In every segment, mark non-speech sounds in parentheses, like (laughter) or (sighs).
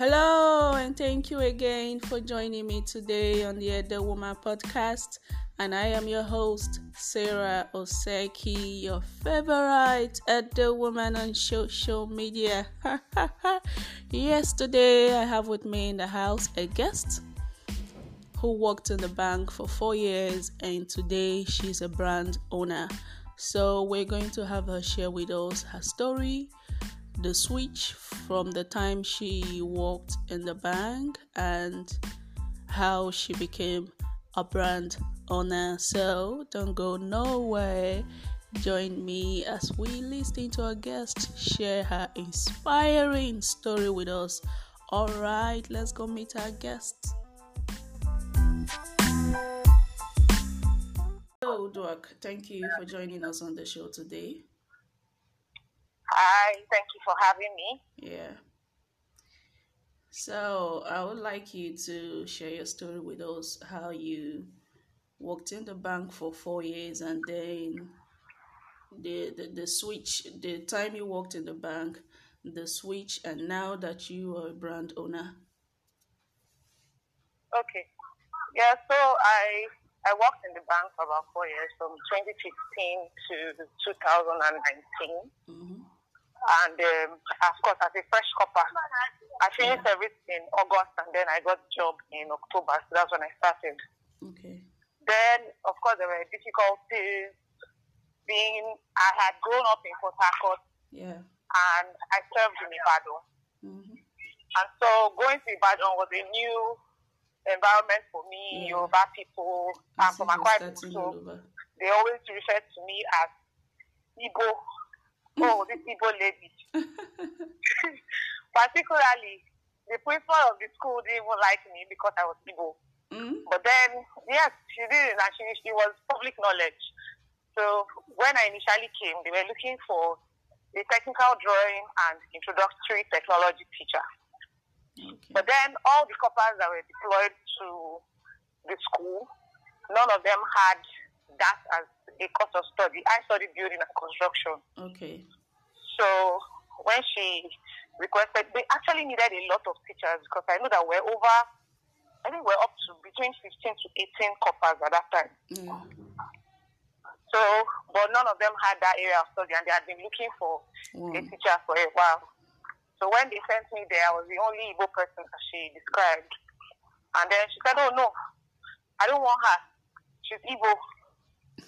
Hello, and thank you again for joining me today on the Edo Woman podcast. And I am your host, Sarah Oseki, your favorite Edo Woman on social media. (laughs) Yesterday, I have with me in the house a guest who worked in the bank for four years, and today she's a brand owner. So, we're going to have her share with us her story the switch from the time she worked in the bank and how she became a brand owner. So don't go nowhere. Join me as we listen to our guest share her inspiring story with us. All right, let's go meet our guest. Hello, Doc. Thank you for joining us on the show today. Hi, thank you for having me. Yeah. So I would like you to share your story with us how you worked in the bank for four years and then the, the, the switch, the time you worked in the bank, the switch, and now that you are a brand owner. Okay. Yeah, so I I worked in the bank for about four years, from 2015 to 2019. Mm-hmm. And um, of course, as a fresh copper, I finished yeah. everything in August and then I got a job in October. So that's when I started. Okay. Then, of course, there were difficulties. Being, I had grown up in Port Harcourt. Yeah. And I served in Ibadan. Mm-hmm. And so going to Ibadan was a new environment for me, yeah. Yoruba people, and for my quiet people. They always refer to me as Igbo oh, this Igbo lady. (laughs) Particularly, the principal of the school didn't even like me because I was Igbo. Mm-hmm. But then, yes, she did, and she, she was public knowledge. So when I initially came, they were looking for a technical drawing and introductory technology teacher. Okay. But then all the coppers that were deployed to the school, none of them had that as a course of study. I studied building and construction. Okay. So when she requested, they actually needed a lot of teachers because I know that we're over, I think we're up to between 15 to 18 coppers at that time. Mm. So, but none of them had that area of study and they had been looking for mm. a teacher for a while. So when they sent me there, I was the only Igbo person that she described. And then she said, oh no, I don't want her. She's Igbo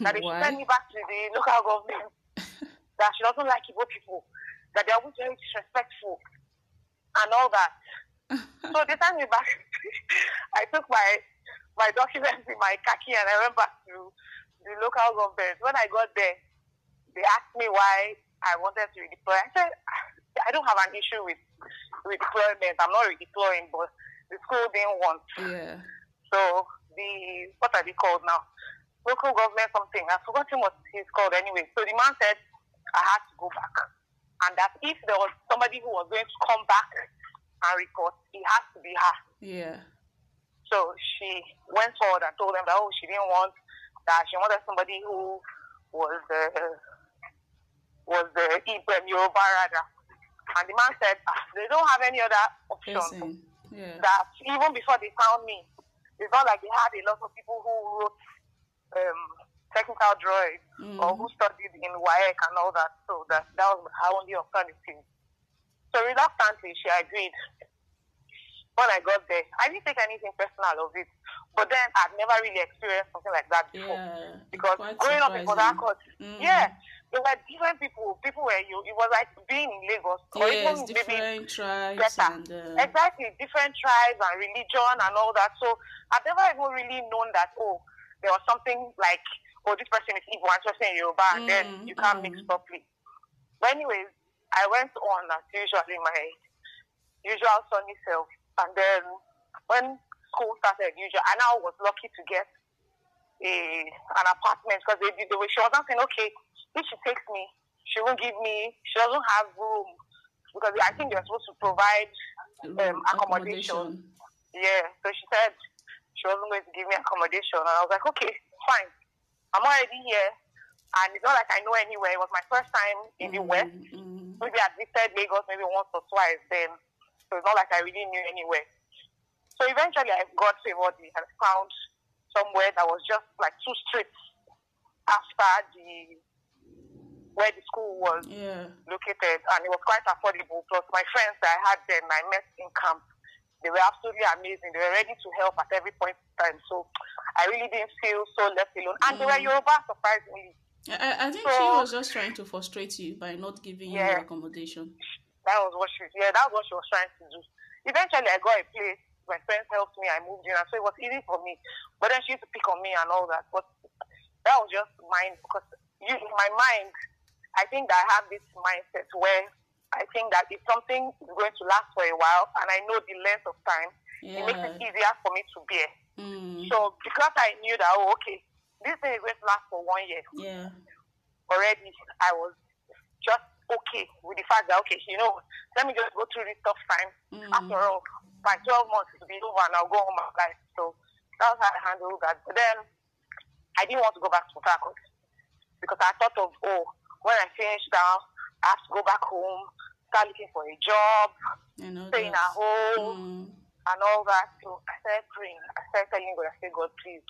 that they send me back to the local government. (laughs) that she doesn't like Igbo people. That they are always very disrespectful and all that. so they sent me back. (laughs) I took my my documents in my khaki and I went back to the local government. When I got there, they asked me why I wanted to redeploy. I said ah, I don't have an issue with redeployment. I'm not redeploying, but the school didn't want. Yeah. So the what are they called now? Local government something. I've forgotten what he's called anyway. So the man said I had to go back. And that if there was somebody who was going to come back and report, it has to be her. Yeah. So she went forward and told them that, oh, she didn't want that. She wanted somebody who was the, was the Ibrahim Yoruba rather. And the man said, ah, they don't have any other option. Yeah. That even before they found me, it's not like they had a lot of people who wrote um, technical drawing mm. or who studied in WAEC and all that. So that, that was her only alternative. So reluctantly, she agreed. When I got there, I didn't take anything personal of it. But then I'd never really experienced something like that before. Yeah, because growing up in Harcourt, mm. yeah, there were different people. People were you. It was like being in Lagos. Yes, or even different tribes better. and uh... exactly different tribes and religion and all that. So I've never even really known that. Oh, there was something like, oh, this person is Igbo and person is Yoruba, mm, then you can't mm. mix properly. But anyways, I went on as usually my usual sunny self, and then when school started, usual, and I was lucky to get a an apartment because they, they, they, she was not saying, okay, if she takes me, she won't give me, she doesn't have room because I think they're supposed to provide um, accommodation. accommodation. Yeah, so she said she wasn't going to give me accommodation. And I was like, okay, fine. I'm already here. And it's not like I know anywhere. It was my first time in the mm-hmm. West. Mm-hmm. Maybe I visited Lagos maybe once or twice. Then so it's not like I really knew anywhere. So eventually I got Favordy and found somewhere that was just like two streets after the where the school was Yeah. located, and it was quite affordable. Plus, my friends that I had then I met in camp, they were absolutely amazing. They were ready to help at every point in time. So I really didn't feel so left alone. And they were Mm. Yoruba, surprisingly. I, I- think she was just trying to frustrate you by not giving you Yeah. accommodation. That was what she, yeah, that was what she was trying to do. Eventually, I got a place. My friends helped me. I moved in, and so it was easy for me. But then she used to pick on me and all that. But that was just mine because you, my mind, I think that I have this mindset where I think that if something is going to last for a while, and I know the length of time, it makes it easier for me to bear. Mm. So because I knew that, oh, okay, this thing is going to last for one year Yeah. already, I was just okay with the fact that, okay, you know, let me just go through this tough time. Mm. After all, by 12 months, it'll be over and I'll go home and life. So that's how I handled that. But then I didn't want to go back to Port because I thought of, oh, when I finish now, I have to go back home, start looking for a job, staying at home Mm. and all that. So I started praying. I started telling God, I said, God, please,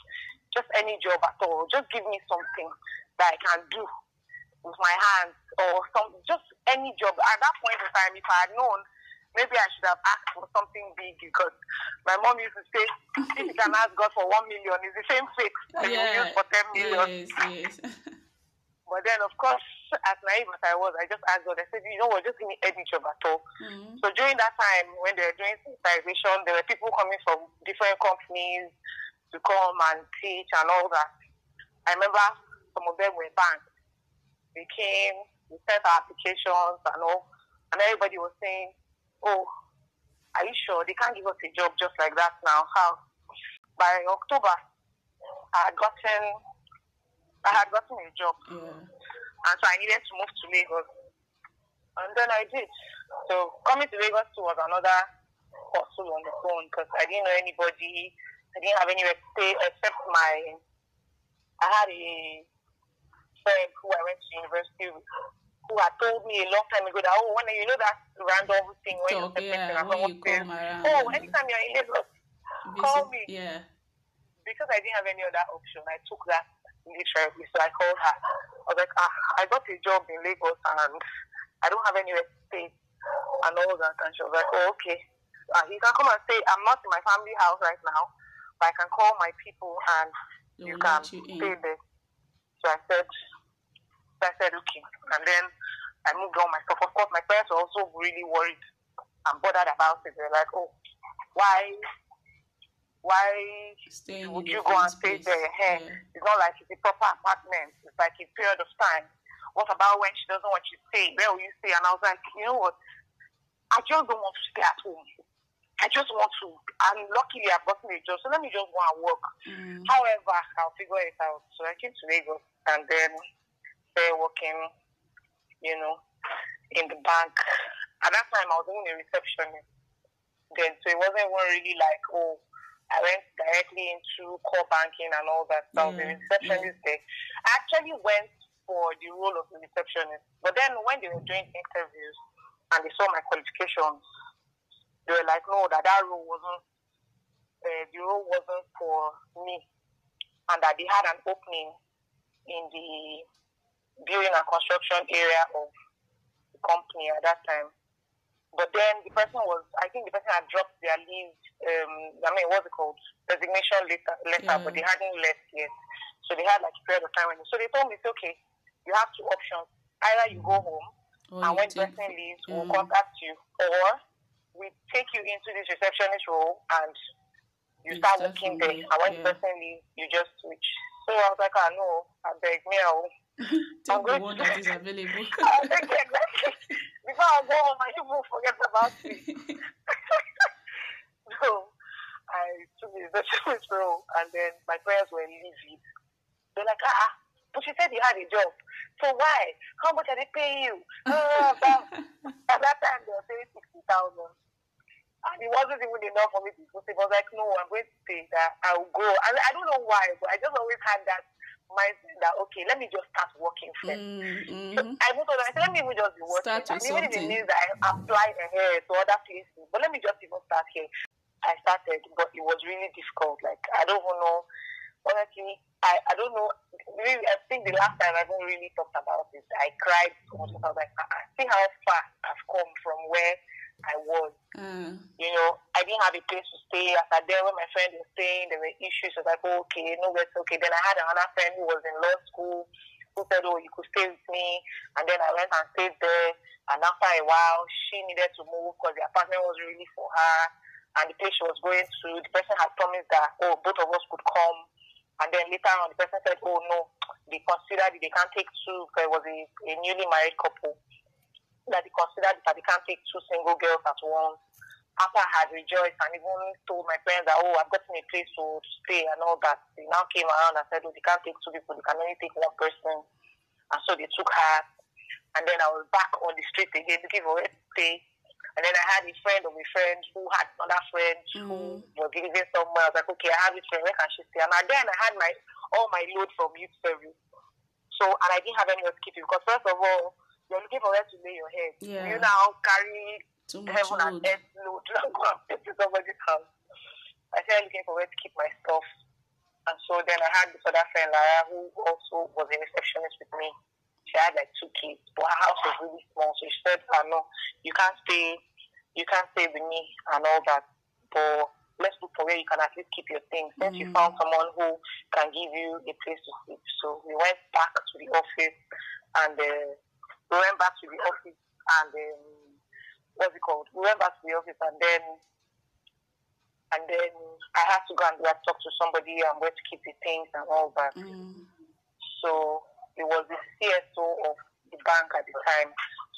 just any job at all. Just give me something that I can do with my hands or some, just any job. At that point in time, if I had known, maybe I should have asked for something big because my mom used to say, if you can ask God for one million, it's the same faith that you Yeah. use for 10 million. Yes, yes. (laughs) But then, of course, as naive as I was, I just asked God, I said, you know what, just give me any job at all. Mm. So during that time, when they were doing sensitization, there were people coming from different companies to come and teach and all that. I remember some of them were banks. They came, we sent our applications and all, and everybody was saying, "Oh, are you sure they can't give us a job just like that now? How?" By October, I had gotten, I had gotten a job Yeah. and so I needed to move to Lagos. And then I did. So coming to Lagos too was another hustle on the phone because I didn't know anybody. I didn't have anywhere to stay except my. I had a friend who I went to university with who had told me a long time ago that oh when you know that random thing when Talk, you're yeah, and when you says, oh anytime you're in Lagos call me. Yeah. because I didn't have any other option, I took that literally. So I called her. I was like, ah, I got a job in Lagos and I don't have anywhere to stay and all that. And she was like, oh, okay. Uh, you can come and stay. I'm not in my family house right now, but I can call my people and you can you stay there. So I said, so I said, okay. And then I moved all my stuff. Of course, my parents were also really worried and bothered about it. They're like, oh, why, why Staying would you go and stay there? Hey, Yeah. It's not like it's a proper apartment. It's like a period of time. What about when she doesn't want you to stay? Where will you stay? And I was like, you know what? I just don't want to stay at home. I just want to. And luckily, I've gotten a job, so let me just go and work. Mm. However, I'll figure it out. So I came to Lagos and then started working, you know, in the bank. At that time, I was doing a receptionist. Then, so it wasn't really like, oh, I went directly into core banking and all that. So was a Yeah, receptionist there. I actually went for the role of a receptionist. But then when they were doing interviews and they saw my qualifications, they were like, no, that that role wasn't, uh, the role wasn't for me. And that they had an opening in the building and construction area of the company at that time. But then the person was, I think the person had dropped their leave, um, I mean, what's it called? Resignation letter, letter but they hadn't left yet. So they had like a period of time. So they told me, it's okay, you have two options. Either you go home, and when the person leaves, we'll Mm. contact you. Or we take you into this receptionist role and you start working there. And when yeah. the person leaves, you just switch. So I was like, ah, know, I beg me, I'll (laughs) take the going one to- that (laughs) is available. (laughs) I'll exactly. Before I go home, and you will forget about me. so (laughs) I took the receptionist role, and then my parents were leaving. They're like, ah, ah, but she said you had a job. So why? How much are they paying you? (laughs) Uh, but at that time, they were paying 60000 And it wasn't even enough for me to go. It was like, no, I'm going to stay that. I'll go. And I don't know why, but I just always had that mindset that okay, let me just start working first. Mm-hmm. So I moved on. I said, let me even just be working. Start and even if it means that I apply ahead to other places, but let me just even start here. I started, but it was really difficult. Like I don't even know. Honestly, I, I don't know. Really, I think the last time I even really talked about it, I cried so much. I was like, I see how far I've come from where I was. Mm. You know, I didn't have a place to stay. After there, when my friend was staying, there were issues. I was like, oh, okay, no, it's okay. Then I had another friend who was in law school who said, oh, you could stay with me. And then I went and stayed there. And after a while, she needed to move because the apartment was really for her. And the place she was going to, the person had promised that, oh, both of us could come. And then later on, the person said, oh, no, they considered it, they can't take two because it was a, a newly married couple that they considered that they can't take two single girls at once. After I had rejoiced and even told my parents that, oh, I've gotten a place to, stay and all that, they now came around and said, oh, they can't take two people, they can only take one person. And so they took her. And then I was back on the street again looking for where to stay. And then I had a friend of a friend who had another friend mm. who was living somewhere. I was like, okay, I have this friend, where can she stay? And then I had my all my load from youth service. So, and I didn't have anywhere to keep it because first of all, you're looking for where to lay your head. Yeah. You now carry Too much heaven load. and earth load (laughs) to go and to somebody's house. I started looking for where to keep my stuff. And so then I had this other friend, Lara, who also was a receptionist with me. She had like two kids, but her house was really small. So she said, oh, no, you can't stay, you can't stay with me and all that. But let's look for where you can at least keep your things. Since mm-hmm. you found someone who can give you a place to sleep. So we went back to the office and uh, we went back to the office and um, what's it called? We went back to the office and then and then I had to go and like, talk to somebody and where to keep the things and all that. Mm. So it was the CSO of the bank at the time.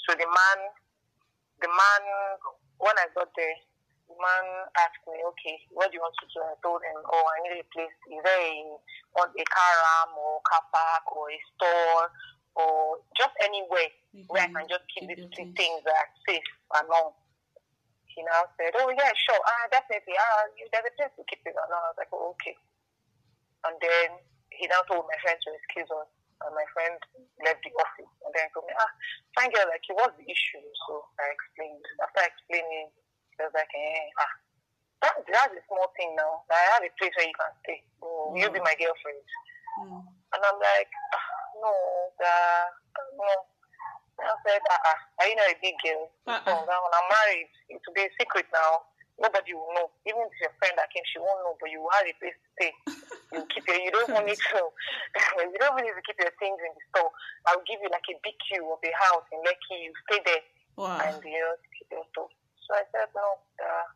So the man, the man, when I got there, the man asked me, okay, what do you want to do? I told him, oh, I need a place. Is there a, a car ram or car park or a store or just anywhere mm-hmm. where I can just keep, these three things. that are safe and all. He now said, Oh yeah, sure, ah definitely, ah there's a place to keep it and. I was like, oh, okay. And then he now told my friend to excuse us. And my friend left the office and then told me, ah, fine girl, like what's the issue? So I explained. After explaining, he was like, eh, ah, that, that's a small thing now. I have a place where you can stay. So mm. you'll be my girlfriend. Mm. And I'm like, ah, no, uh, no. I said, uh-uh, are you not a big girl? Uh-uh. So now when I'm married, it will be a secret now. Nobody will know. Even if your friend that came, she won't know, but you will have a place to stay. you keep your, you don't want need to, (laughs) you don't even need to keep your things in the store. I'll give you like a big queue of a house in Lekki. You stay there. Wow. And, you know, keep your stuff. So I said, no, uh,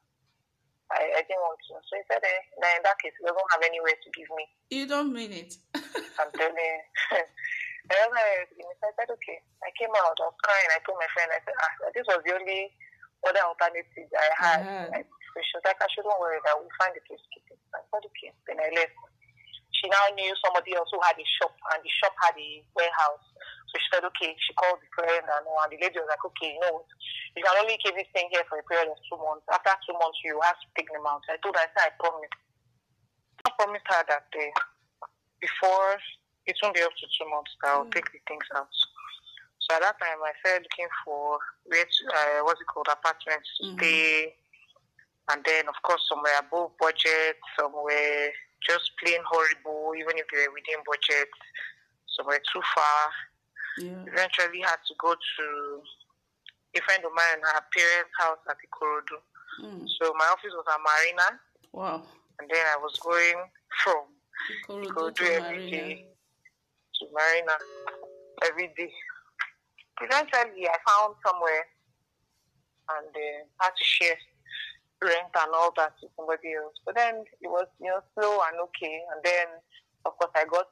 I, I didn't want to. So he said, eh, now in that case, he doesn't have anywhere to give me. You don't mean it. (laughs) I'm telling you. (laughs) and then I, I said, okay. I came out, I was crying. I told my friend, I said, ah, this was the only other alternative I had. Uh-huh. Like, so she was like, I shouldn't worry that we'll find a place to keep it. I said, okay. Then I left. She now knew somebody else who had a shop, and the shop had a warehouse. So she said, okay, she called the friend and, and the lady was like, okay, you know? You can only keep this thing here for a period of two months. After two months, you have to take them out. I told her, I said, I promise. I promised her that uh, before it won't be up to two months that I'll mm. take the things out. So at that time, I started looking for where to, uh, what's it called, apartments to mm. stay. And then, of course, somewhere above budget, somewhere just plain horrible, even if they were within budget, somewhere too far. Yeah. Eventually had to go to a friend of mine, and her parents' house at Ikorodu. Mm. So my office was at Marina. Wow. And then I was going from Ikorodu, Ikorodu every day to Marina every day. Eventually I found somewhere and uh, had to share rent and all that to somebody else. But then it was, you know, slow and okay. And then, of course, I got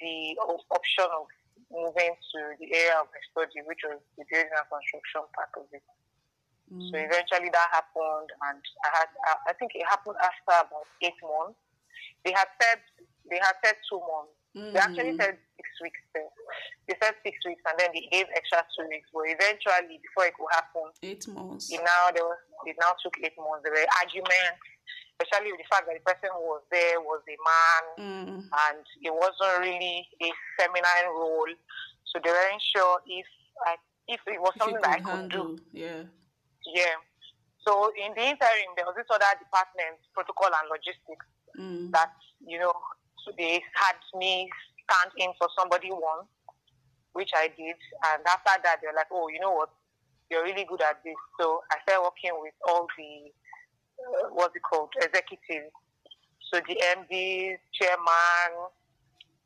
the option of moving to the area of my study, which was the building and construction part of it. Mm. So eventually that happened, and I had I think it happened after about eight months. They had said they had said two months. Mm. They actually said six weeks. There. They said six weeks, and then they gave extra two weeks. But eventually, before it could happen, eight months. It now there was it now took eight months. There were arguments. especially with the fact that the person who was there was a man Mm. and it wasn't really a feminine role. So they weren't sure if I, if it was If something that I could could do. yeah. Yeah. So in the interim, there was this other department, protocol and logistics, Mm. that you know so they had me stand in for somebody once, which I did, and after that they're like, oh, you know what, you're really good at this. So I started working with all the uh, what's it called, executives. So the MD, chairman,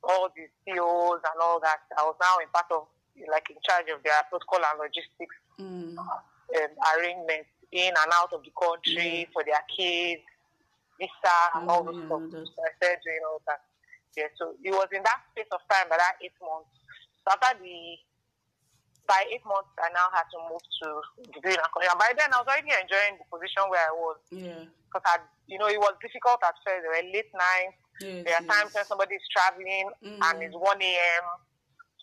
all the CEOs and all that. I was now in part of like in charge of their protocol and logistics Mm. um, arrangements in and out of the country for their kids, visa, and all those yeah, stuff. that's- So I started doing all that. Yeah, so it was in that space of time, by that eight months. So after the, by eight months, I now had to move to degree and. By then, I was already enjoying the position where I was Yeah. because I, you know, it was difficult at first. There were late nights. Yes, There are times when yes. somebody is traveling and Mm. it's 1 a.m.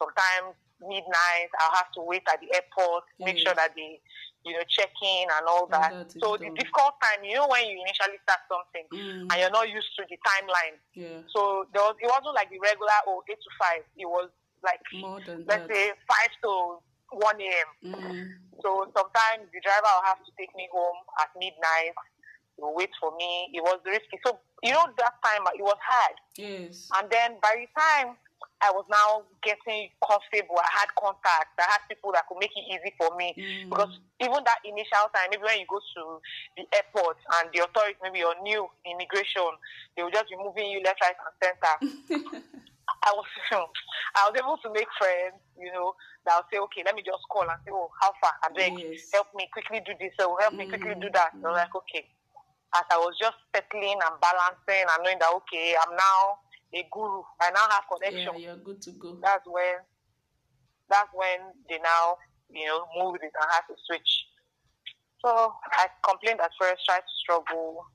Sometimes midnight. I'll have to wait at the airport, make sure that they, you know, check in and all that. that so the done. difficult time, you know, when you initially start something Mm. and you're not used to the timeline. Yeah. So there was, it wasn't like the regular oh eight to five. It was like More than let's that. say five to 1 a.m. Mm. So sometimes the driver will have to take me home at midnight. He will wait for me. It was risky. So you know that time it was hard. Yes. And then by the time I was now getting comfortable, I had contacts, I had people that could make it easy for me. Mm. Because even that initial time, maybe when you go to the airport and the authorities, maybe you're new immigration, they will just be moving you left, right, and center. (laughs) I was, (laughs) I was able to make friends, you know, that will say, okay, let me just call and say, oh, how far? I beg, Yes. help me quickly do this, or help me quickly do that. So I was like, okay. As I was just settling and balancing and knowing that, okay, I'm now a guru. I now have connection Yeah, you're good to go. that's when that's when they now you know moved it and had to switch. So I complained at first, tried to struggle,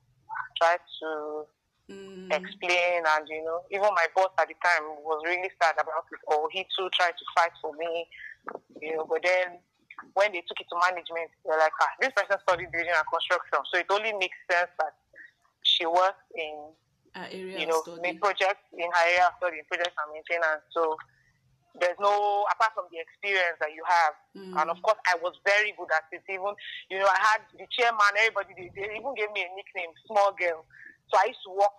tried to Mm. explain, and you know even my boss at the time was really sad about it. Or he too tried to fight for me, you know. But then when they took it to management, they're like, ah, this person studied building and construction, so it only makes sense that she works in Area you know, make projects in her area of study, projects and maintenance. So there's no, apart from the experience that you have, Mm. and of course I was very good at it. Even, you know, I had the chairman, everybody, they, they even gave me a nickname, small girl. So I used to walk,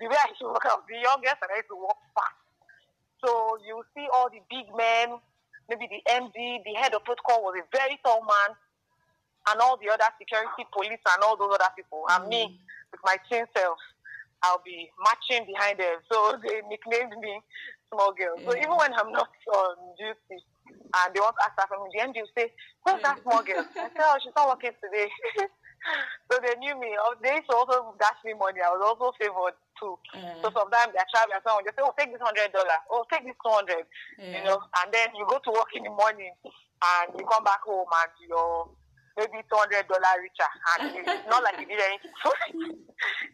the way I used to walk, (laughs) I was the youngest and I used to walk fast. So you see all the big men, maybe the MD, the head of protocol was a very tall man, and all the other security, police, and all those other people. And me, with my twin self, I'll be marching behind them. So (laughs) they nicknamed me small girl. So even when I'm not on duty and they want to ask her from me, the MD will say, Where's that small girl? I say, Oh, she's not working today. (laughs) so they knew me. They used to also dash me money. I was also favored too. Uh, So sometimes they're traveling and someone just say, Oh, take this hundred dollar. Oh, take this two hundred yeah. you know, and then you go to work in the morning and you come back home and you're maybe two hundred dollar richer and (laughs) it's not like you did anything (laughs) for it.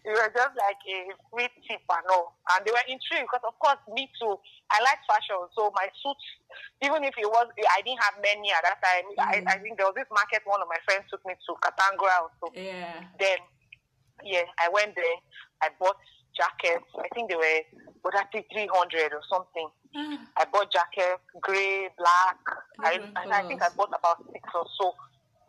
You were just like a free tip and all. And they were intrigued because of course me too. I like fashion, so my suits, even if it was I didn't have many at that time. I, I think there was this market one of my friends took me to Katangua also. Yeah. Then yeah, I went there, I bought jackets. I think they were whether three hundred or something. I bought jackets, grey, black. I, Different I, I think I bought about six or so.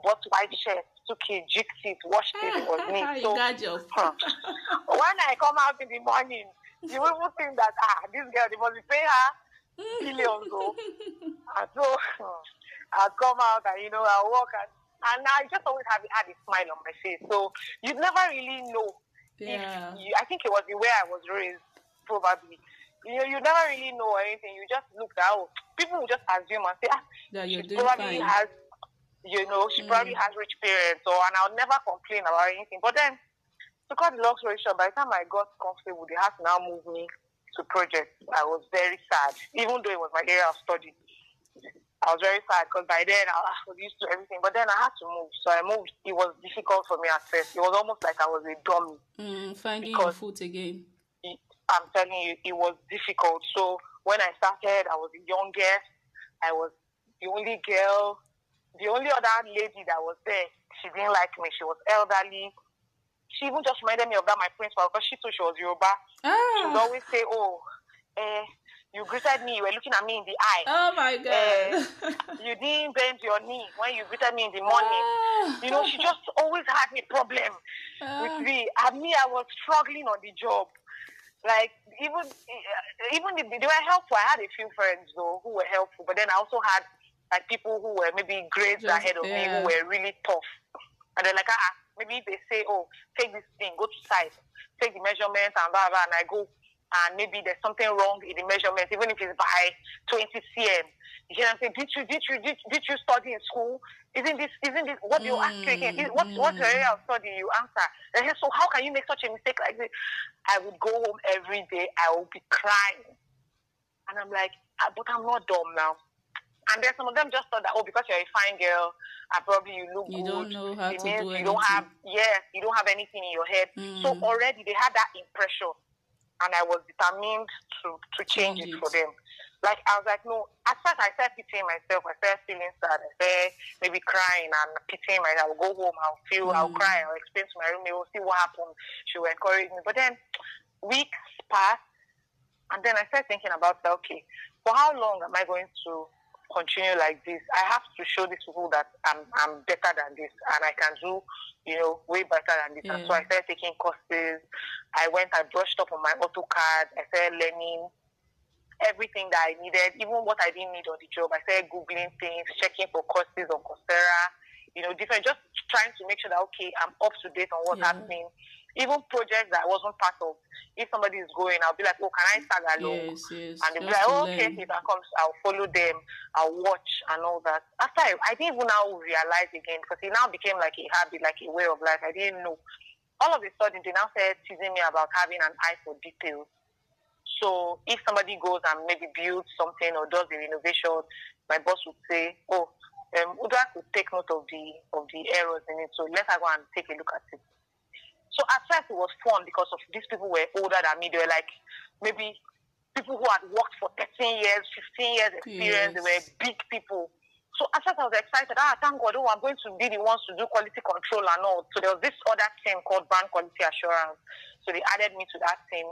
Bought white shirts, took it, jigged it, washed it. It was you So when I come out in the morning, you will think that ah, this girl they must be paying her millions. Oh. (laughs) and so (laughs) I'll come out and you know I'll walk and and I just always have had a smile on my face. So you never really know yeah. if you, I think it was the way I was raised, probably. You know, you never really know anything. You just look out. People will just assume and say, ah, That you're she doing probably fine. has, you know, she probably Mm. has rich parents, or and I'll never complain about anything. But then, to cut the long story short, by the time I got comfortable, they had to now move me to projects. I was very sad, even though it was my area of study. I was very sad because by then I was used to everything. But then I had to move, so I moved. It was difficult for me at first. It was almost like I was a dummy. Mm, finding your foot again. it, I'm telling you, it was difficult. So when I started, I was the youngest. I was the only girl. The only other lady that was there, she didn't like me. She was elderly. she even just reminded me of that my principal because she too she was Yoruba. Ah. She would always say, "Oh, eh, you greeted me. You were looking at me in the eye. Oh my god. Uh, you didn't bend your knee when you greeted me in the morning. Ah. You know, she just always had a problem ah. with me. And me, I was struggling on the job. Like even even the, they were helpful. I had a few friends though who were helpful, but then I also had like people who were maybe grades just, ahead of yeah. me who were really tough. And they're like, ah, maybe they say, oh, take this thing, go to size, take the measurements and blah blah, and I go and maybe there's something wrong in the measurement, even if it's by 20 cm. You know what I'm saying? Did you, did you, did, did you study in school? Isn't this, isn't this, what do you ask again? Is, what, what area of study you answer? And so how can you make such a mistake like this? I would go home every day, I would be crying. And I'm like, ah, but I'm not dumb now. And then some of them just thought that, oh, because you're a fine girl, and probably you look you good. don't know how it to do you anything. don't have, yes, you don't have anything in your head. Mm. So already they had that impression and I was determined to to change, change it, it for them. Like I was like, no. At first, I started pitying myself. I started feeling sad. I started maybe crying and pitying myself. I'll go home. I'll feel. Mm. I'll cry. I'll explain to my roommate. We'll see what happened. She will encourage me. But then weeks passed, and then I started thinking about, okay, for how long am I going to continue like this? I have to show these people that I'm I'm better than this, and I can do you know, way better than this. Yeah. And so I started taking courses. I went, I brushed up on my AutoCAD. I started learning everything that I needed, even what I didn't need on the job. I started Googling things, checking for courses on Coursera, you know, different, just trying to make sure that, okay, I'm up to date on what's yeah. happening even projects that I wasn't part of, if somebody is going, I'll be like, oh, can I tag along? Yes, yes. And they'll be like, oh, okay, if I come, I'll follow them, I'll watch and all that. After I, I didn't even now realize again because it now became like a habit, like a way of life. I didn't know. All of a sudden, they now started teasing me about having an eye for details. So if somebody goes and maybe builds something or does the renovation, my boss would say, oh, um, Uda could take note of the of the errors in it. So let her go and take a look at it. So at first it was fun because of these people were older than me. They were like maybe people who had worked for 13 years, 15 years experience. Yes. They were big people. So at first I was excited. Ah, thank God, oh, I'm going to be the ones to do quality control and all. So there was this other team called brand quality assurance. So they added me to that team.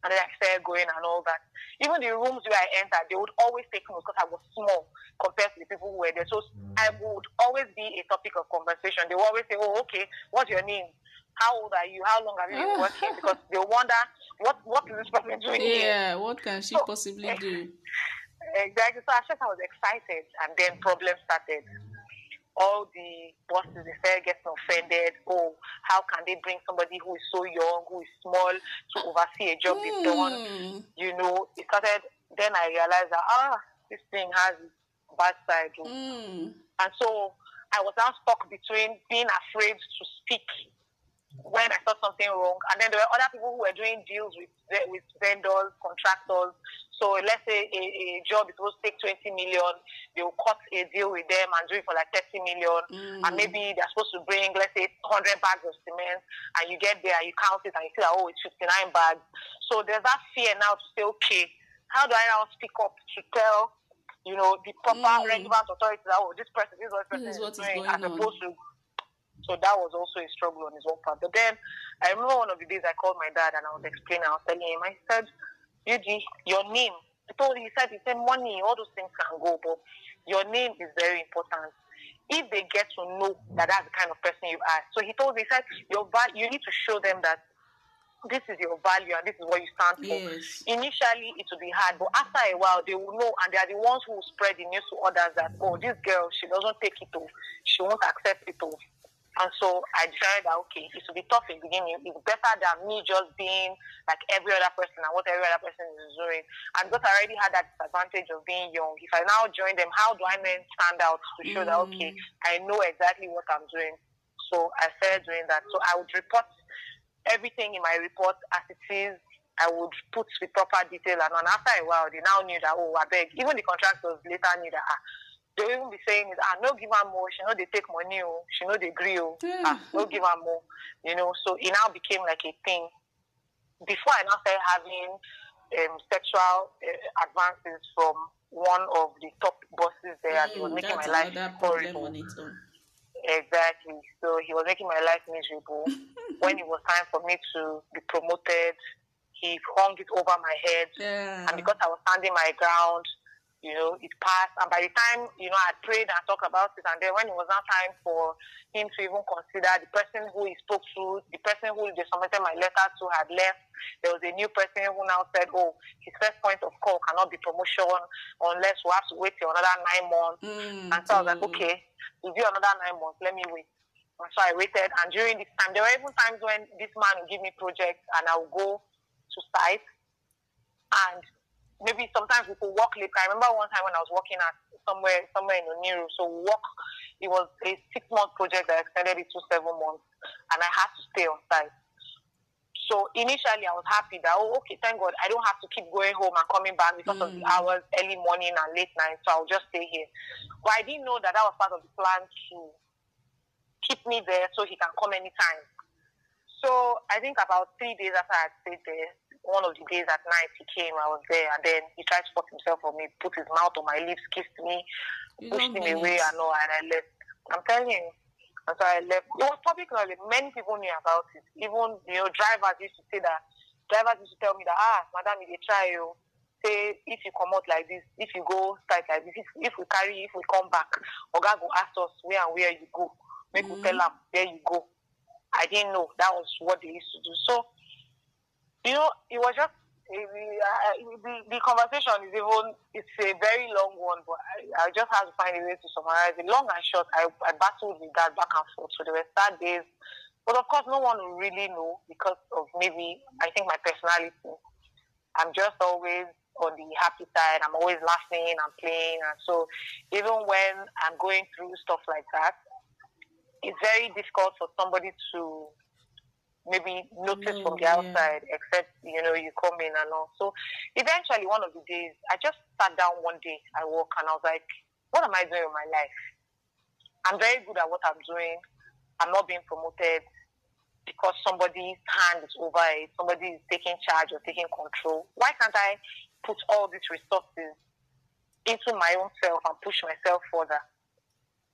And then I started going and all that. Even the rooms where I entered, they would always take notes because I was small compared to the people who were there. So I would always be a topic of conversation. They would always say, oh, okay, what's your name? How old are you? How long have you been working? Because they wonder what what is this person doing yeah, here? what can she so, possibly do? Exactly. So at first I was excited, and then problems started. All the bosses they started getting offended. Oh, how can they bring somebody who is so young, who is small, to oversee a job mm. they've done? Hmm. You know, it started. Then I realized that ah, this thing has bad side. Mm. And so I was now stuck between being afraid to speak when I saw something wrong. And then there were other people who were doing deals with with vendors, contractors. So let's say a, a job is supposed to take 20 million, they will cut a deal with them and do it for like 30 million. Mm. And maybe they're supposed to bring, let's say, 100 bags of cement, and you get there, you count it, and you see that, oh, it's 59 bags. So there's that fear now to say, okay, how do I now speak up to tell, you know, the proper mm. relevant authorities that, oh, this person, this is what this person is, is doing, as opposed to so that was also a struggle on his own part. But then I remember one of the days I called my dad and I was explaining, I was telling him, I said, Yuji, your name. I told him, he said, he said, money, all those things can go, but your name is very important. If they get to know that that's the kind of person you are. So he told me, he said, your val- you need to show them that this is your value and this is what you stand for. Yes. Initially, it will be hard, but after a while, they will know, and they are the ones who will spread the news to others that, oh, this girl, she doesn't take it, oh, she won't accept it, oh. And so I decided that okay, it should be tough in the beginning. It's better than me just being like every other person and what every other person is doing. And because I already had that disadvantage of being young, if I now join them, how do I then stand out to show mm. that okay, I know exactly what I'm doing. So I started doing that. So I would report everything in my report as it is. I would put the proper detail, and then after a while, they now knew that oh, I beg. Even the contractors later knew that ah, they even be saying is ah no give her more. She know they take money oh. She know they agree oh. Yeah. ah no give her more you know. So it now became like a thing. Before I now started having um, sexual uh, advances from one of the top bosses there mm, he was making my life horrible exactly. So he was making my life miserable. (laughs) When it was time for me to be promoted, he hung it over my head. Yeah. And because I was standing my ground, you know, it passed. And by the time, you know, I prayed and talked about it, and then when it was now time for him to even consider the person who he spoke to, the person who they submitted my letter to had left, there was a new person who now said, oh, his first point of call cannot be promotion unless we have to wait till another nine months. Mm, and so I was like, okay, we'll do another nine months, let me wait. And so I waited, and during this time, there were even times when this man would give me projects, and I would go to site, and maybe sometimes we could walk late. I remember one time when I was working at somewhere somewhere in Oniru, so walk. It was a six month project that extended it to seven months, and I had to stay on site. So initially, I was happy that oh, okay, thank God, I don't have to keep going home and coming back because mm. of the mm. hours, early morning and late night. So I'll just stay here. But I didn't know that that was part of the plan to keep me there so he can come anytime. So I think about three days after I stayed there, one of the days at night he came, I was there, and then he tried to put himself on me, put his mouth on my lips, kissed me, you pushed me away, and all, and I left. I'm telling you. And so I left. It was public knowledge. Many people knew about it. Even, you know, drivers used to say that. Drivers used to tell me that, ah, madam, if you try, you say, if you come out like this, if you go start like this, if, if we carry, if we come back, Oga go ask us where and where you go. Make mm-hmm. we tell them there you go. I didn't know that was what they used to do. So you know, it was just uh, the, the conversation is even it's a very long one, but I, I just had to find a way to summarize it. Long and short, I, I battled with that back and forth. So there were sad days, but of course, no one will really know because of maybe I think my personality. I'm just always on the happy side. I'm always laughing and playing, and so even when I'm going through stuff like that, it's very difficult for somebody to maybe notice from the outside, yeah. except you know you come in and all. So eventually, one of the days, I just sat down one day. I woke and I was like, "What am I doing with my life? I'm very good at what I'm doing. I'm not being promoted because somebody's hand is over it. Somebody is taking charge or taking control. Why can't I put all these resources into my own self and push myself further?"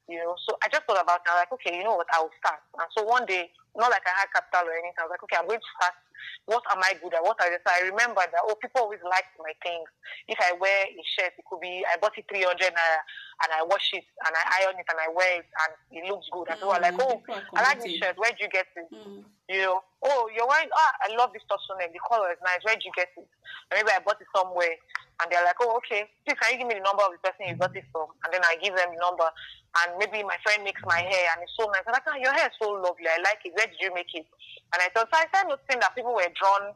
You know, so I just thought about it. I was like, okay, you know what, I will start. And so one day not like I had capital or anything. I was like, okay, I'm going to start. What am I good at? What are they? So I remember that, oh, people always like my things. If I wear a shirt, it could be, I bought it 300 naira and I wash it and I iron it and I wear it and it looks good. And people are like, oh, I like this shirt. Where'd you get it? Mm. You know, oh, you're wearing, ah, I love this neck. The color is nice. Where'd you get it? And maybe I bought it somewhere and they're like, oh, okay, please can you give me the number of the person you got it from? And then I give them the number, and maybe my friend makes my hair, and it's so nice. I'm like, oh, your hair is so lovely. I like it. Where did you make it? And I thought, so I started noticing that people were drawn,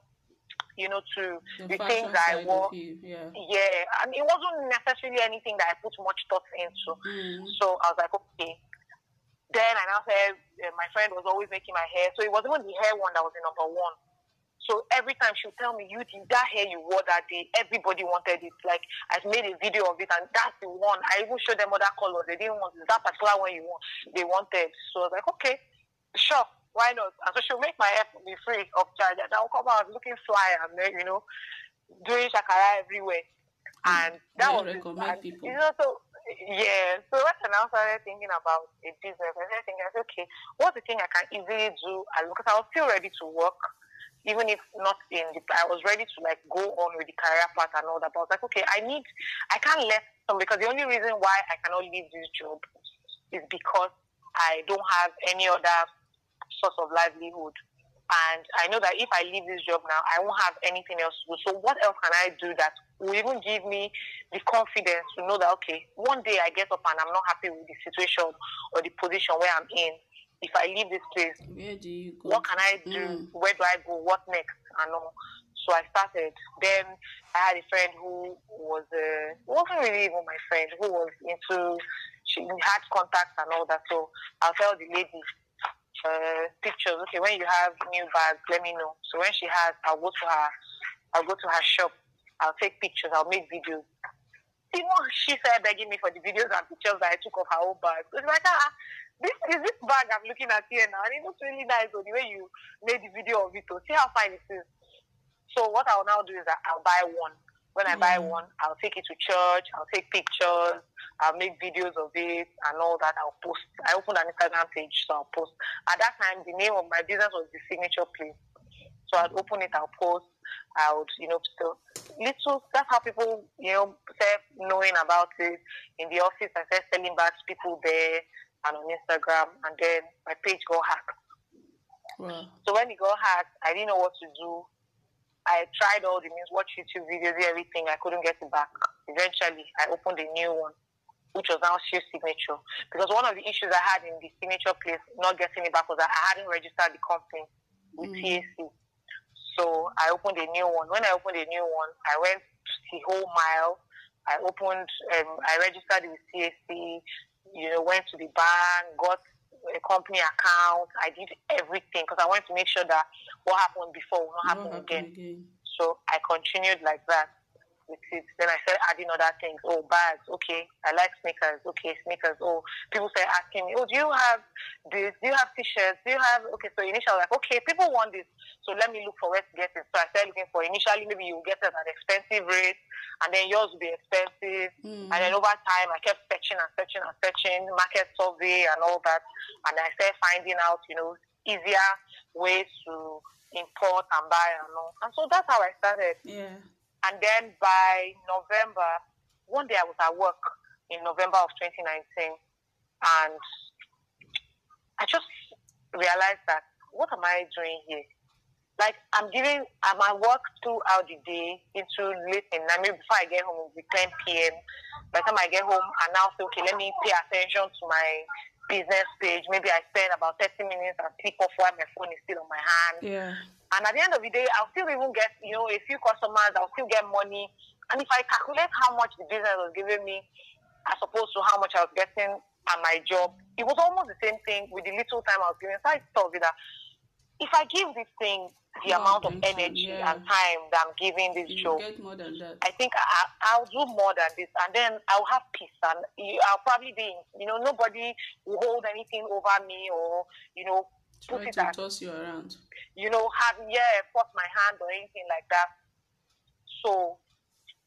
you know, to the, the things I wore. Yeah. yeah, and it wasn't necessarily anything that I put much thought into. Mm. So I was like, okay. Then I now said, uh, my friend was always making my hair, so it was even the hair one that was the number one. So every time she would tell me, you did that hair you wore that day, everybody wanted it. Like I made a video of it and that's the one. I even showed them other colors. They didn't want that particular one you want. They wanted. So I was like, okay, sure, why not? And so she'll make my hair be free of charge and I'll come out looking fly and then, you know, doing shakara everywhere. And mm. that was recommend people. You know, so yeah, so when I now started thinking about a business, I started thinking, I said, okay, what's the thing I can easily do? Because I was still ready to work even if not in the, I was ready to like go on with the career path and all that. But I was like, okay, I need, I can't let some because the only reason why I cannot leave this job is because I don't have any other source of livelihood. And I know that if I leave this job now, I won't have anything else to do. So what else can I do that will even give me the confidence to know that, okay, one day I get up and I'm not happy with the situation or the position where I'm in if I leave this place, where do you go? What can I do? Mm. Where do I go? What next? And all. So I started. Then I had a friend who was uh, wasn't really even my friend, who was into she had contacts and all that. So I'll tell the lady uh, pictures. Okay, when you have new bags, let me know. So when she has, I'll go to her. I'll go to her shop. I'll take pictures. I'll make videos. Even she started begging me for the videos and pictures that I took of her own bag. It's like, ah, this is this bag I'm looking at here now, and it looks really nice. So the way you made the video of it, to see how fine it is. So what I'll now do is that I'll buy one. When I buy mm. one, I'll take it to church. I'll take pictures. I'll make videos of it and all that. I'll post. I opened an Instagram page, so I'll post. At that time, the name of my business was the Signature Place. So I'd open it, I'll post. I would, you know, still little. That's how people, you know, start knowing about it in the office. I started selling bags to people there and on Instagram, and then my page got hacked. Wow. So when it got hacked, I didn't know what to do. I tried all the means, watch YouTube videos, everything. I couldn't get it back. Eventually, I opened a new one, which was now Shield Signature. Because one of the issues I had in the signature place, not getting it back, was that I hadn't registered the company with mm. CAC. So I opened a new one. When I opened a new one, I went the whole mile. I opened, um, I registered with CAC, you know, went to the bank, got a company account. I did everything because I wanted to make sure that what happened before will not happen, again. again. So I continued like that with it. Then I started adding other things. Oh, bags. Okay. I like sneakers. Okay, sneakers. Oh, people started asking me, oh, do you have this? Do you have t-shirts? Do you have, okay, so initially like, okay, people want this. So let me look for where to get it. So I started looking for, initially maybe you get it at an expensive rate and then yours will be expensive. Mm. And then over time, I kept searching and searching and searching, market survey and all that. And I started finding out, you know, easier ways to import and buy and all. And so that's how I started. Yeah. And then by November, one day I was at work in November of 2019, and I just realized that what am I doing here? Like I'm giving, I'm at work throughout the day into late in night. Maybe before I get home, it'll be 10 p.m. By the time I get home, I now say, okay, let me pay attention to my business page. Maybe I spend about 30 minutes and click off while my phone is still on my hand. Yeah. And at the end of the day, I'll still even get, you know, a few customers, I'll still get money. And if I calculate how much the business was giving me as opposed to how much I was getting at my job, it was almost the same thing with the little time I was giving. So I told you that if I give this thing the no, amount of energy yeah. and time that I'm giving this you job, I think I, will do more than this, and then I'll have peace, and I'll probably be, you know, nobody will hold anything over me, or you know, put Try it to as, toss you around. You know, have yeah, force my hand or anything like that. So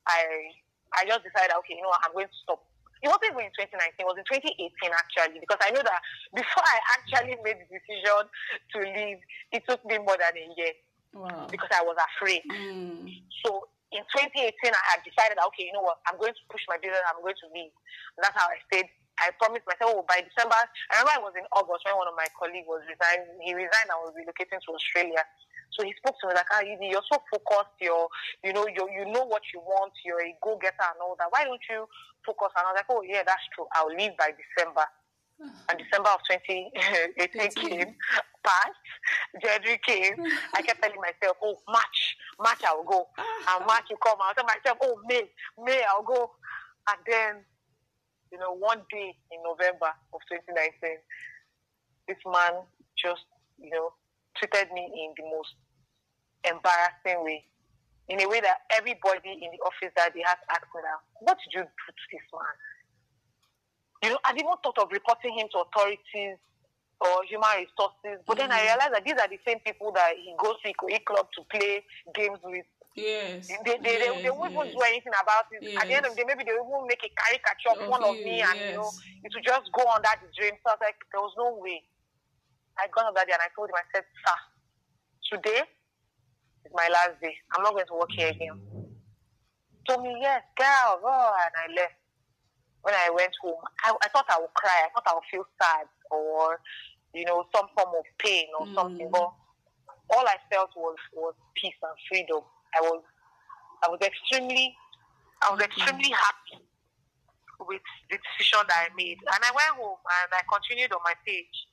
I I just decided, okay, you know I'm going to stop. It wasn't even in 2019, it was in 2018 actually, because I know that before I actually made the decision to leave, it took me more than a year. Wow. Because I was afraid. Mm. So in 2018, I had decided, okay, you know what, I'm going to push my business, I'm going to leave. And that's how I stayed I promised myself, oh, by December, I remember it was in August when one of my colleagues was resigning. He resigned and was relocating to Australia. So he spoke to me like, ah, you're so focused, you're, you know, you you know what you want, you're a go-getter and all that. Why don't you focus? And I was like, oh, yeah, that's true. I'll leave by December. (sighs) And December of 2018 (laughs) came, passed, January came. I kept telling myself, oh, March, March I'll go. (sighs) And March will come. I'll tell myself, oh, May, May I'll go. And then you know, one day in November of 2019, this man just, you know, treated me in the most embarrassing way. In a way that everybody in the office that they had asked me now, what did you do to this man? You know, I didn't thought of reporting him to authorities or human resources. But mm-hmm. then I mm-hmm. realized that these are the same people that he goes to a club to play games with Yes. They, they, yes, they, they won't yes. even do anything about it. Yes. At the end of the day, maybe they will make a caricature of one of me and, you know, it will just go on that dream. So I was like, there was no way. I got up that day and I told him, I said, sir, today is my last day. I'm not going to work here again. told me, yes, girl, oh, and I left. When I went home, I, I thought I would cry. I thought I would feel sad or, you know, some form of pain or mm. something. But all I felt was, was peace and freedom. I was I was extremely I was extremely happy with the decision that I made. And I went home and I continued on my page.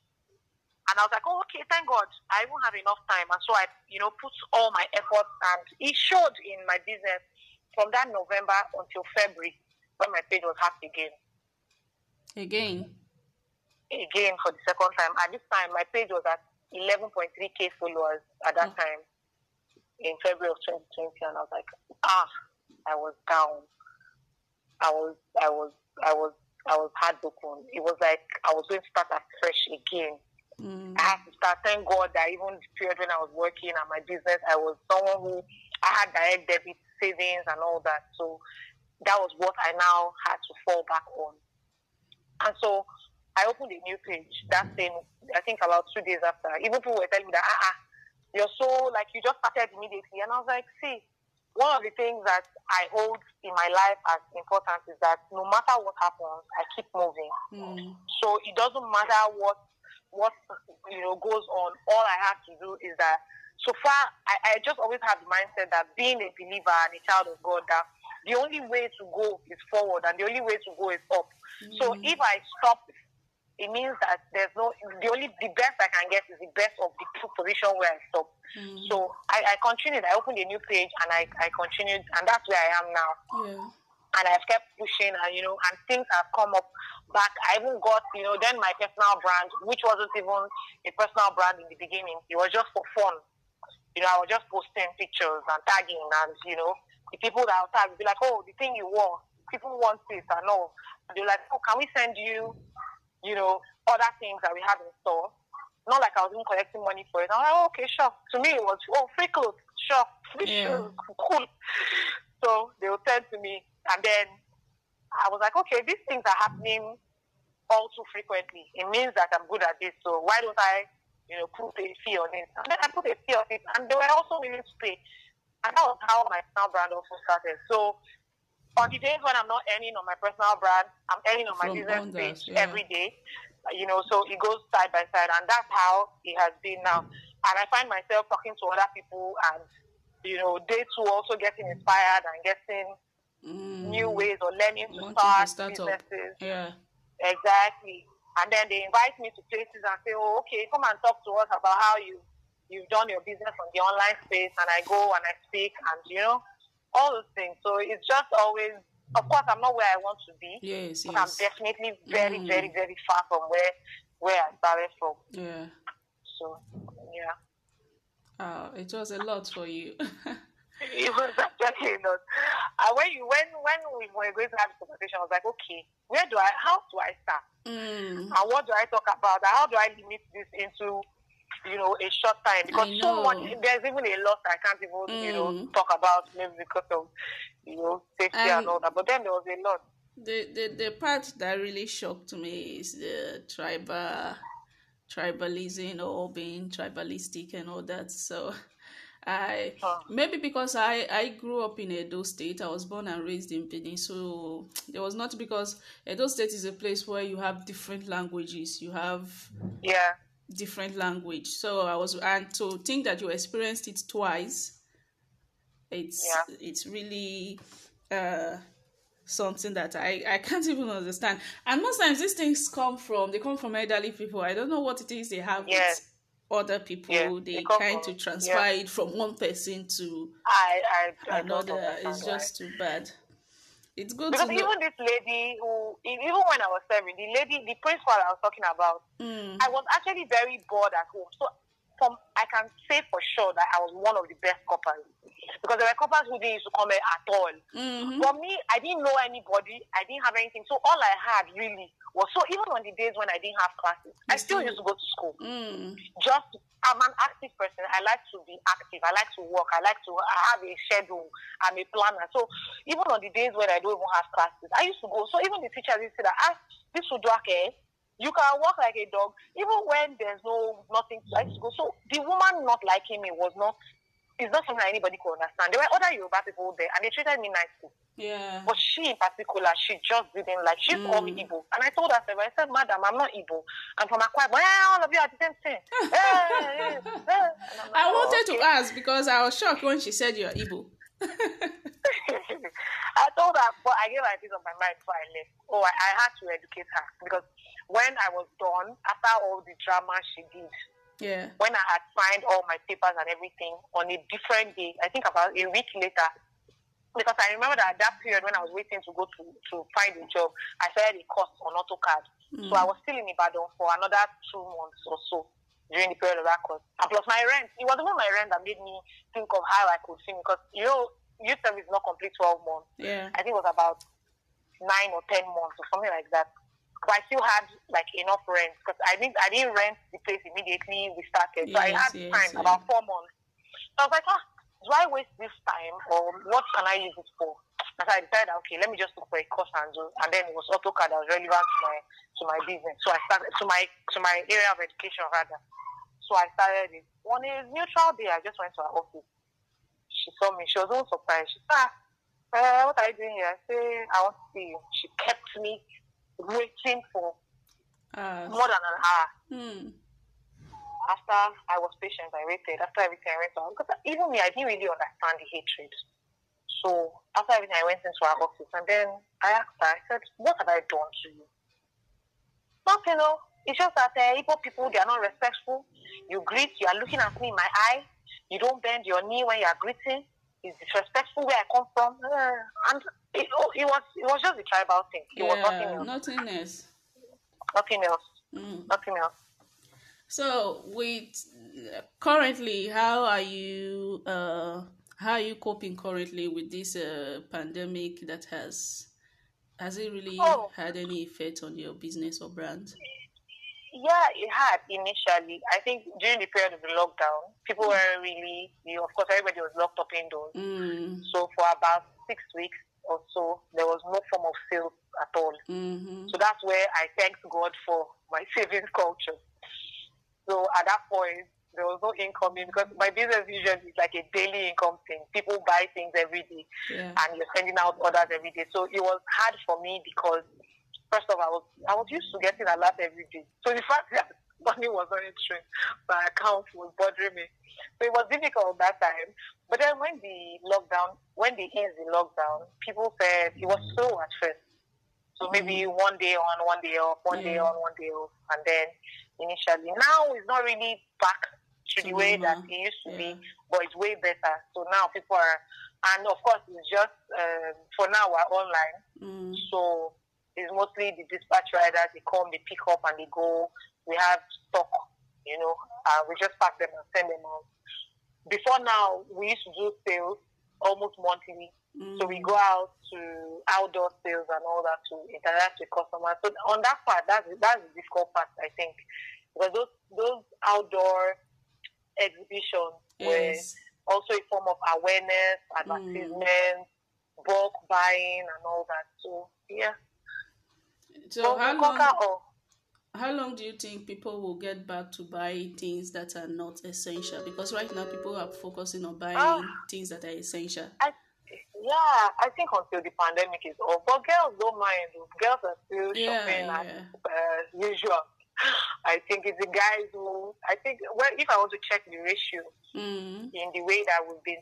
And I was like, oh, okay, thank God. I won't have enough time. And so I, you know, put all my efforts and it showed in my business from that November until February when my page was happy again. Again? Again for the second time. At this time, my page was at 11.3k followers at that oh. time in February of 2020, and I was like, ah, I was down. I was, I was, I was, I was heartbroken. It was like I was going to start afresh again. Mm. I had to start. Thank God that even the period when I was working at my business, I was someone who I had direct debit savings and all that. So that was what I now had to fall back on. And so I opened a new page that same, I think about two days after. Even people were telling me that, ah, ah, you're so, like, you just started immediately. And I was like, see, one of the things that I hold in my life as important is that no matter what happens, I keep moving. Mm. So it doesn't matter what what you know goes on. All I have to do is that. So far, I, I just always have the mindset that being a believer and a child of God, that the only way to go is forward, and the only way to go is up. Mm. So if I stop it means that there's no the only the best I can get is the best of the position where I stop. Mm. So I, I continued. I opened a new page and I, I continued, and that's where I am now. Yeah. And I've kept pushing, and you know, and things have come up back. I even got, you know, then my personal brand, which wasn't even a personal brand in the beginning. It was just for fun. You know, I was just posting pictures and tagging, and you know, the people that I would tag would be like, "Oh, the thing you wore, people want this," and all. They're like, "Oh, can we send you you know, other things that we have in store. Not like I was even collecting money for it. I'm like, oh, okay, sure. To me, it was, oh, free clothes, sure, free yeah. shoes, (laughs) cool. So they would send to me, and then I was like, okay, these things are happening all too frequently. It means that I'm good at this, so why don't I, you know, put a fee on it? And then I put a fee on it, and they were also willing to pay. And that was how my personal brand also started. So on the days when I'm not earning on my personal brand, I'm earning on my From business page yeah. every day. You know, so it goes side by side, and that's how it has been now. And I find myself talking to other people, and you know, they too also getting inspired and getting mm. new ways or learning to start, to start businesses. Up. Yeah, exactly. And then they invite me to places and say, "Oh, okay, come and talk to us about how you you've done your business on the online space." And I go and I speak, and you know, all those things. So it's just always, of course, I'm not where I want to be. Yes, but yes. I'm definitely very, mm. very, very far from where where I started from. Yeah. So, yeah. Uh, it was a lot for you. (laughs) (laughs) it was actually a lot. Uh, when you when when we were going to have this conversation, I was like, okay, where do I? How do I start? Mm. And what do I talk about? How do I limit this into you know, a short time because so much. There's even a lot I can't even mm. you know mm. talk about maybe because of you know safety and, and all that. But then there was a lot. The, the the part that really shocked me is the tribal tribalism or being tribalistic and all that. So I maybe because I I grew up in Edo State. I was born and raised in Benin, so it was not because Edo State is a place where you have different languages. You have yeah different language. So I was and to think that you experienced it twice, it's yeah. it's really uh, something that I, I can't even understand. And most times these things come from they come from elderly people. I don't know what it is they have yes. Other people. Yeah. They kind to transfer yeah. it from one person to I, I, I another. It's just too bad. It's good because even this lady who, even when I was serving, the lady, the principal I was talking about, mm. I was actually very bored at home. So from I can say for sure that I was one of the best corpers because there were corpers who didn't used to come here at all. Mm-hmm. For me, I didn't know anybody. I didn't have anything. So all I had really was so even on the days when I didn't have classes, I still used to go to school. Mm. Just I'm an active person. I like to be active. I like to work. I like to I have a schedule. I'm a planner. So even on the days when I don't even have classes, I used to go. So even the teachers used to say that, ah, this would work, eh? You can walk like a dog, even when there's no nothing. I used to go. So the woman not liking me was not it's not something anybody could understand. There were other Yoruba people there, and they treated me nicely. Yeah. But she in particular, she just didn't like. She mm. called me Igbo, and I told her, I said, "Madam, I'm not Igbo. I'm from Akwa yeah, all of you are the same thing." (laughs) hey, hey, hey. Like, I wanted oh, okay. to ask because I was shocked when she said you're Igbo. I told her, but I gave her a piece of my mind before I left. Oh, I, I had to educate her because when I was done, after all the drama she did, yeah. When I had signed all my papers and everything on a different day, I think about a week later, because I remember that at that period when I was waiting to go to, to find a job, I started a course on AutoCAD. Mm. So I was still in Ibadan for another two months or so during the period of that course. And plus my rent, it was even my rent that made me think of how I could sing because, you know, youth service is not complete 12 months. Yeah. I think it was about nine or 10 months or something like that. But I still had like enough rent because I didn't I didn't rent the place immediately we started. Yes, so I had yes, time yes. about four months. So I was like, ah, do I waste this time or what can I use it for? And so I decided, okay, let me just look for a course and do. And then it was AutoCAD that was relevant to my to my business. So I started to my to my area of education rather. So I started it. On a neutral day, I just went to her office. She saw me. She was all surprised. She said, ah, uh, what are you doing here? I say, I want to see you. She kept me waiting for uh, more than an hour. Hmm. After I was patient, I waited. After everything, I went on. Because even me, I didn't really understand the hatred. So after everything, I went into her office and then I asked her, I said, what have I done to you? Nothing, no. It's just that uh, Igbo people, they are not respectful. You greet, you are looking at me in my eye. You don't bend your knee when you are greeting. It's disrespectful where I come from. Uh, and it, oh, it, was it was just a tribal thing. It yeah, was nothing else. Nothing else. Nothing else. Mm. Nothing else. So, with currently, how are you? Uh, how are you coping currently with this uh, pandemic that has has it really oh. had any effect on your business or brand? Yeah, it had initially. I think during the period of the lockdown, people mm. were really, you know, of course, everybody was locked up indoors. Mm. So for about six weeks or so, there was no form of sales at all. Mm-hmm. So that's where I thank God for my (laughs) savings culture. So at that point, there was no income because my business usually is like a daily income thing. People buy things every day yeah. and you're sending out orders every day. So it was hard for me because first of all, I was I was used to getting a lot every day. So the fact that (laughs) money was not entering my account was bothering me. So it was difficult that time. But then when the lockdown when they eased the lockdown, people said it was mm. slow at first. So maybe mm-hmm. one day on, one day off, one day on, one day off, and then initially now it's not really back to the way that it used to yeah. be, but it's way better. So now people are, and of course, it's just uh, for now we're online. Mm. So it's mostly the dispatch riders. They come, they pick up, and they go. We have stock, you know. Uh, we just pack them and send them out. Before now, we used to do sales almost monthly. Mm. So we go out to outdoor sales and all that to interact with customers. So on that part, that's that's the difficult part, I think, because those those outdoor exhibition yes. were also a form of awareness, advertisement, mm. bulk buying, and all that. So yeah. So how long? How long do you think people will get back to buy things that are not essential? Because right now people are focusing on buying uh, things that are essential. I, yeah, I think until the pandemic is over. But girls don't mind. Girls are still yeah, shopping yeah. as uh, usual. (gasps) I think it's the guys who I think well if I want to check the ratio mm. in the way that we've been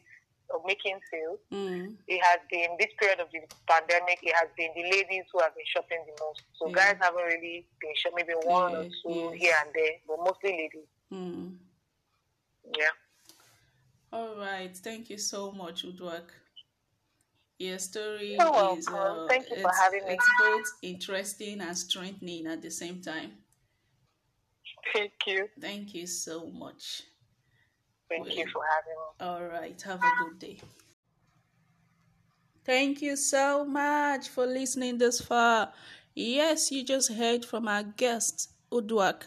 uh, making sales, mm. it has been this period of the pandemic. It has been the ladies who have been shopping the most. So yeah. guys haven't really been shopping, maybe one or two yes. here and there, but mostly ladies. Mm. Yeah. All right. Thank you so much, Uduak. Your story You're is uh, Thank you for having me. It's both interesting and strengthening at the same time. Thank you. Thank you so much. Thank you for having me. All right. Have a good day. Thank you so much for listening this far. Yes, you just heard from our guest, Uduak.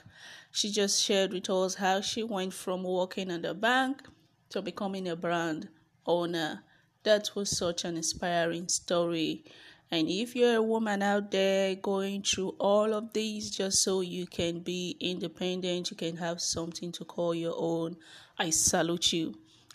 She just shared with us how she went from working in the bank to becoming a brand owner. That was such an inspiring story. And if you're a woman out there going through all of these just so you can be independent, you can have something to call your own, I salute you.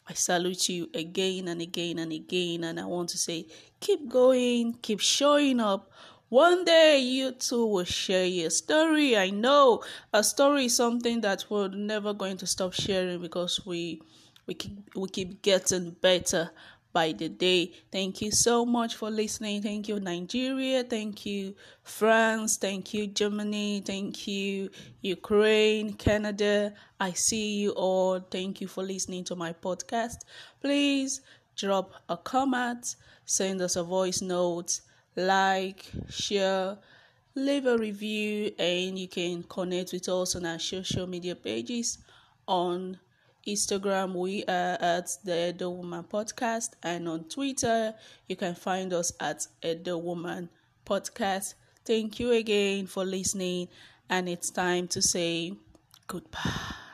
I salute you again and again and again. And I want to say, keep going, keep showing up. One day you too will share your story. I know a story is something that we're never going to stop sharing because we we keep we keep getting better by the day. Thank you so much for listening. Thank you, Nigeria. Thank you, France. Thank you, Germany. Thank you, Ukraine, Canada. I see you all. Thank you for listening to my podcast. Please drop a comment, send us a voice note, like, share leave a review and you can connect with us on our social media pages on Instagram, we are at the Edo Woman Podcast, and on Twitter, you can find us at Edo Woman Podcast. Thank you again for listening, and it's time to say goodbye.